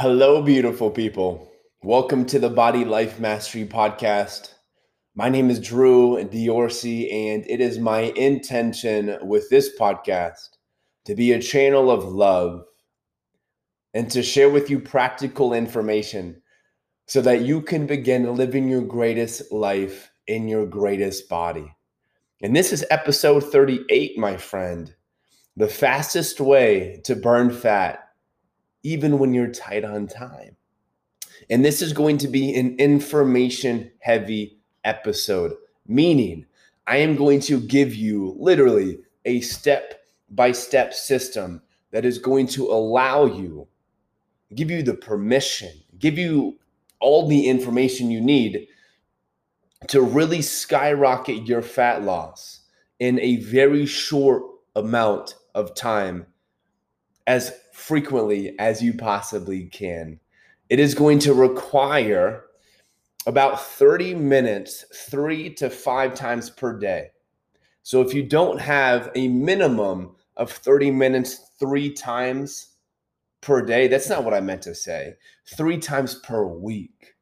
Hello, beautiful people. Welcome to the Body Life Mastery Podcast. My name is Drew Diorsi, and it is my intention with this podcast to be a channel of love and to share with you practical information so that you can begin living your greatest life in your greatest body. And this is episode 38, my friend. The fastest way to burn fat even when you're tight on time. And this is going to be an information heavy episode, meaning I am going to give you literally a step by step system that is going to allow you, give you the permission, give you all the information you need to really skyrocket your fat loss in a very short amount of time as frequently as you possibly can. It is going to require about 30 minutes, three to five times per day. So if you don't have a minimum of 30 minutes three times per day, that's not what I meant to say. Three times per week.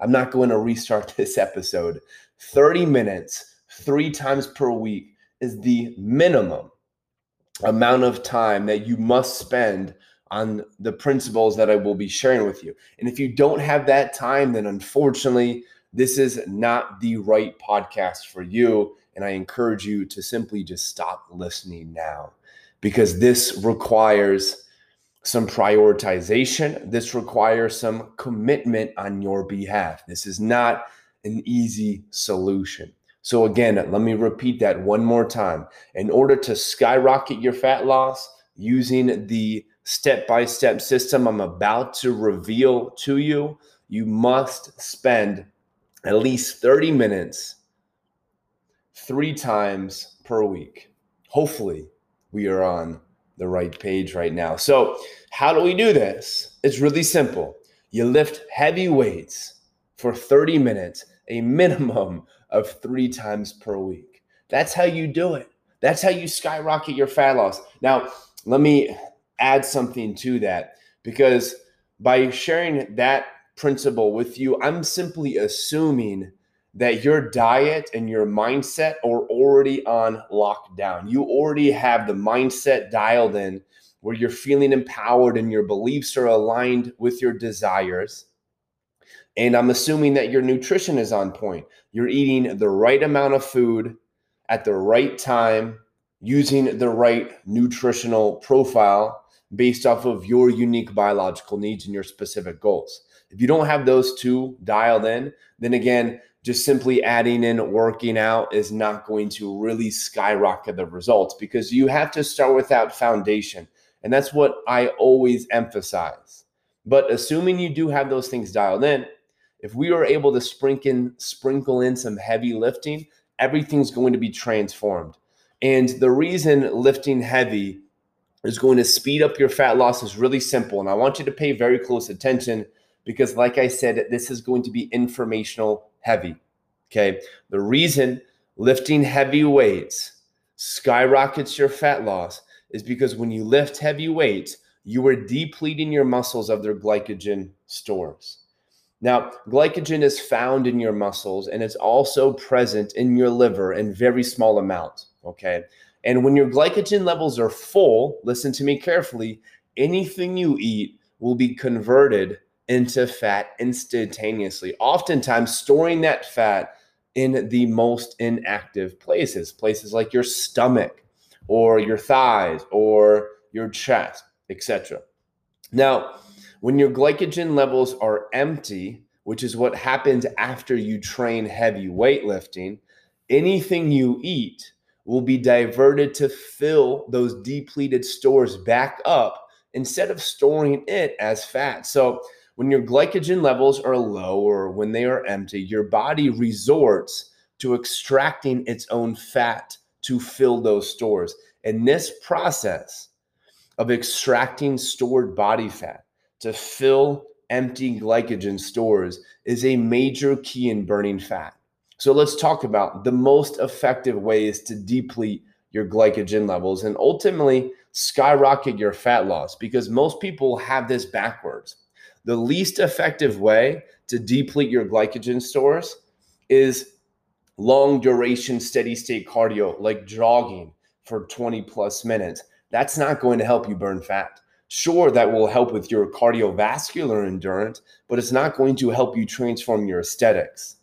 I'm not going to restart this episode. 30 minutes three times per week is the minimum amount of time that you must spend on the principles that I will be sharing with you. And if you don't have that time, then unfortunately, this is not the right podcast for you. And I encourage you to simply just stop listening now because this requires some prioritization. This requires some commitment on your behalf. This is not an easy solution. So, again, let me repeat that one more time. In order to skyrocket your fat loss using the step by step system I'm about to reveal to you, you must spend at least 30 minutes three times per week. Hopefully, we are on the right page right now. So, how do we do this? It's really simple. You lift heavy weights for 30 minutes, a minimum of three times per week. That's how you do it. That's how you skyrocket your fat loss. Now, let me add something to that because by sharing that principle with you, I'm simply assuming that your diet and your mindset are already on lockdown. You already have the mindset dialed in where you're feeling empowered and your beliefs are aligned with your desires. And I'm assuming that your nutrition is on point. You're eating the right amount of food at the right time, using the right nutritional profile based off of your unique biological needs and your specific goals. If you don't have those two dialed in, then again, just simply adding in working out is not going to really skyrocket the results because you have to start with that foundation. And that's what I always emphasize. But assuming you do have those things dialed in, if we are able to sprinkle in, sprinkle in some heavy lifting, everything's going to be transformed. And the reason lifting heavy is going to speed up your fat loss is really simple. And I want you to pay very close attention because, like I said, this is going to be informational heavy. Okay. The reason lifting heavy weights skyrockets your fat loss is because when you lift heavy weights, you are depleting your muscles of their glycogen stores. Now, glycogen is found in your muscles and it's also present in your liver in very small amounts. Okay. And when your glycogen levels are full, listen to me carefully, anything you eat will be converted into fat instantaneously, oftentimes storing that fat in the most inactive places, places like your stomach or your thighs or your chest, etc. Now, when your glycogen levels are empty, which is what happens after you train heavy weightlifting, anything you eat will be diverted to fill those depleted stores back up instead of storing it as fat. So, when your glycogen levels are low or when they are empty, your body resorts to extracting its own fat to fill those stores. And this process of extracting stored body fat to fill empty glycogen stores is a major key in burning fat. So let's talk about the most effective ways to deplete your glycogen levels and ultimately skyrocket your fat loss because most people have this backwards. the least effective way to deplete your glycogen stores is long duration steady state cardio like jogging for 20 plus minutes. That's not going to help you burn fat. Sure, that will help with your cardiovascular endurance, but it's not going to help you transform your aesthetics.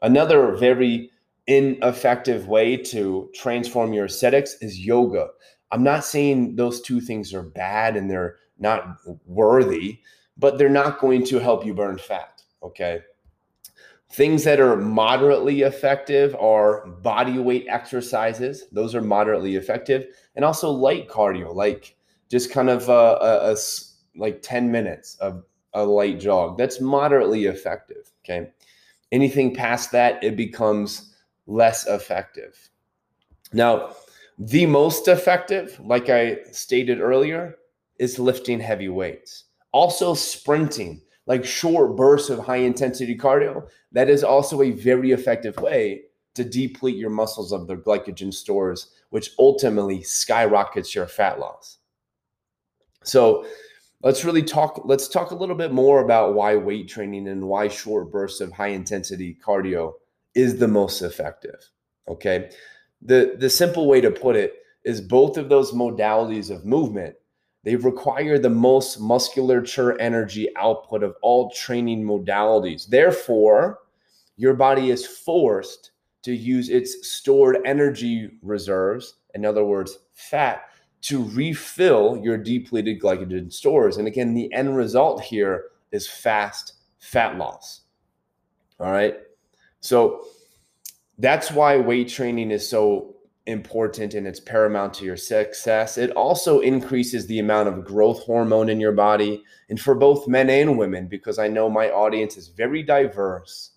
Another very ineffective way to transform your aesthetics is yoga. I'm not saying those two things are bad and they're not worthy, but they're not going to help you burn fat. Okay. Things that are moderately effective are body weight exercises. Those are moderately effective. And also light cardio, like just kind of a, a, a like 10 minutes of a light jog. That's moderately effective. Okay. Anything past that, it becomes less effective. Now, the most effective, like I stated earlier, is lifting heavy weights. Also, sprinting, like short bursts of high intensity cardio, that is also a very effective way to deplete your muscles of their glycogen stores, which ultimately skyrockets your fat loss. So, let's really talk let's talk a little bit more about why weight training and why short bursts of high intensity cardio is the most effective. Okay? The the simple way to put it is both of those modalities of movement they require the most musculature energy output of all training modalities. Therefore, your body is forced to use its stored energy reserves, in other words, fat, to refill your depleted glycogen stores. And again, the end result here is fast fat loss. All right. So that's why weight training is so important and it's paramount to your success. It also increases the amount of growth hormone in your body, and for both men and women, because I know my audience is very diverse.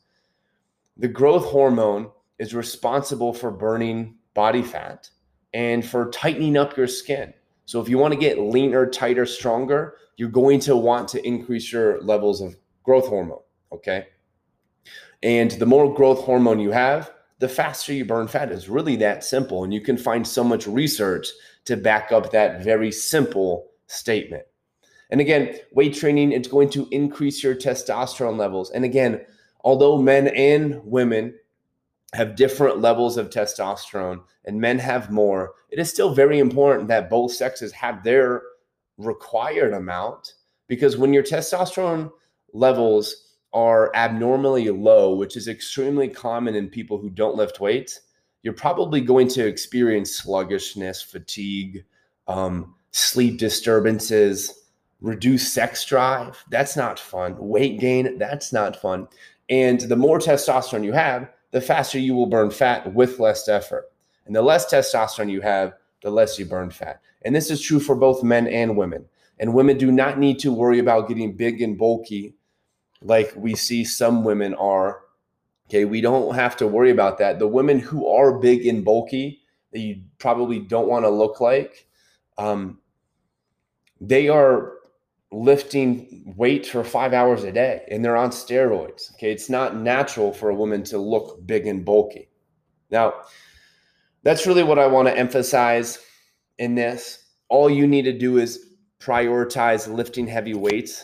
The growth hormone is responsible for burning body fat and for tightening up your skin. So, if you want to get leaner, tighter, stronger, you're going to want to increase your levels of growth hormone. Okay. And the more growth hormone you have, the faster you burn fat It's really that simple. And you can find so much research to back up that very simple statement. And again, weight training, it's going to increase your testosterone levels. And again, although men and women have different levels of testosterone and men have more, it is still very important that both sexes have their required amount because when your testosterone levels are abnormally low, which is extremely common in people who don't lift weights, you're probably going to experience sluggishness, fatigue, um, sleep disturbances, reduced sex drive. That's not fun. Weight gain. That's not fun. And the more testosterone you have, the faster you will burn fat with less effort. And the less testosterone you have, the less you burn fat. And this is true for both men and women. And women do not need to worry about getting big and bulky like we see some women are. Okay, we don't have to worry about that. The women who are big and bulky that you probably don't want to look like, um, they are lifting weight for five hours a day and they're on steroids. Okay, it's not natural for a woman to look big and bulky. Now, that's really what I want to emphasize in this. All you need to do is prioritize lifting heavy weights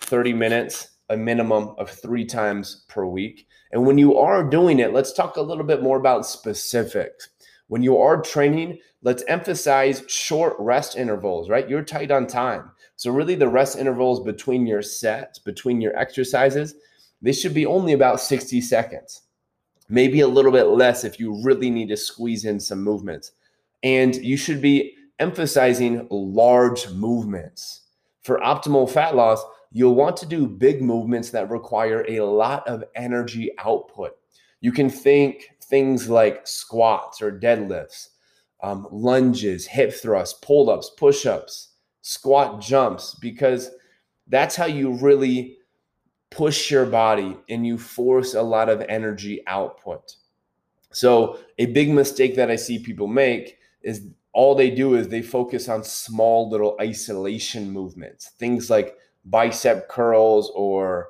30 minutes a minimum of three times per week. And when you are doing it, let's talk a little bit more about specifics. When you are training, let's emphasize short rest intervals, right? You're tight on time. So, really, the rest intervals between your sets, between your exercises, they should be only about 60 seconds, maybe a little bit less if you really need to squeeze in some movements. And you should be emphasizing large movements. For optimal fat loss, you'll want to do big movements that require a lot of energy output. You can think things like squats or deadlifts, um, lunges, hip thrusts, pull ups, push ups, squat jumps, because that's how you really push your body and you force a lot of energy output. So, a big mistake that I see people make is all they do is they focus on small little isolation movements, things like bicep curls or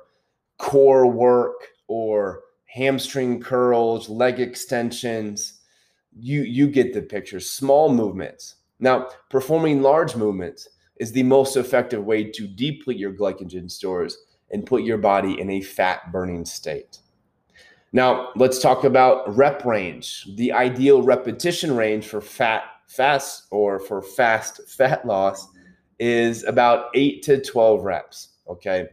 core work or hamstring curls, leg extensions. You you get the picture. Small movements. Now, performing large movements is the most effective way to deplete your glycogen stores and put your body in a fat burning state. Now, let's talk about rep range. The ideal repetition range for fat fast or for fast fat loss is about 8 to 12 reps, okay?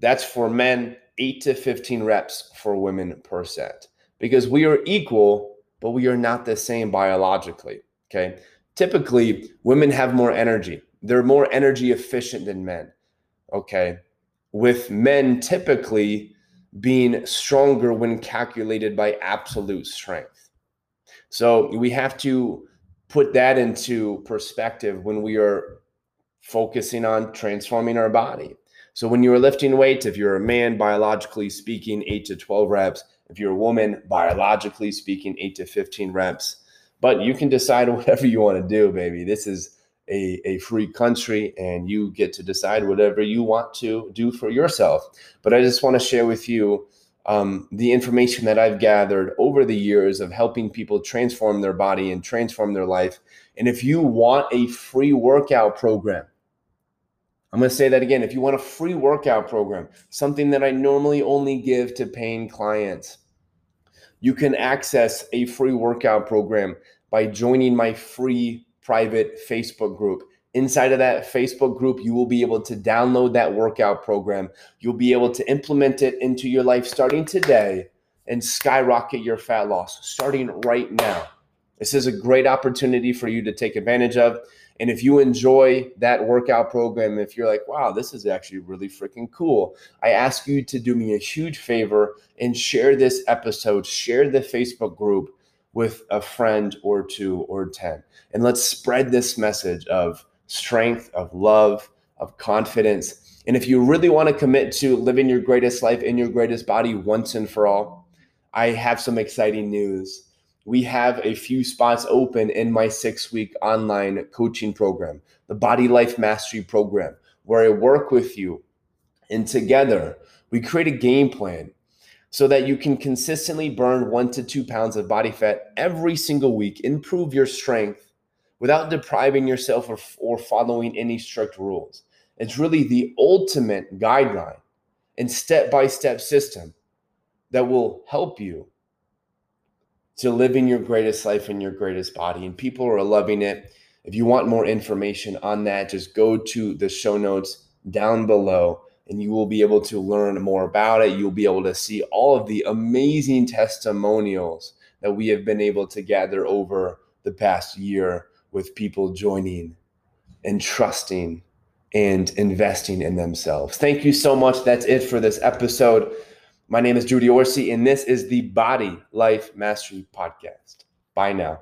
That's for men, 8 to 15 reps for women per set. Because we are equal, but we are not the same biologically, okay? Typically, women have more energy. They're more energy efficient than men, okay? With men typically being stronger when calculated by absolute strength. So we have to put that into perspective when we are focusing on transforming our body. So when you are lifting weights, if you're a man, biologically speaking, eight to 12 reps. If you're a woman, biologically speaking, eight to 15 reps. But you can decide whatever you want to do, baby. This is a, a free country and you get to decide whatever you want to do for yourself. But I just want to share with you um, the information that I've gathered over the years of helping people transform their body and transform their life. And if you want a free workout program, I'm going to say that again. If you want a free workout program, something that I normally only give to paying clients, you can access a free workout program by joining my free private Facebook group. Inside of that Facebook group, you will be able to download that workout program. You'll be able to implement it into your life starting today and skyrocket your fat loss starting right now. This is a great opportunity for you to take advantage of. And if you enjoy that workout program, if you're like, wow, this is actually really freaking cool, I ask you to do me a huge favor and share this episode, share the Facebook group with a friend or two or 10. And let's spread this message of strength, of love, of confidence. And if you really want to commit to living your greatest life in your greatest body once and for all, I have some exciting news we have a few spots open in my six week online coaching program, the Body Life Mastery Program, where I work with you. And together, we create a game plan so that you can consistently burn one to two pounds of body fat every single week, improve your strength without depriving yourself or, or following any strict rules. It's really the ultimate guideline and step by step system that will help you to living your greatest life in your greatest body. And people are loving it. If you want more information on that, just go to the show notes down below and you will be able to learn more about it. You'll be able to see all of the amazing testimonials that we have been able to gather over the past year with people joining and trusting and investing in themselves. Thank you so much. That's it for this episode. My name is Drew Diorsi, and this is the Body Life Mastery Podcast. Bye now.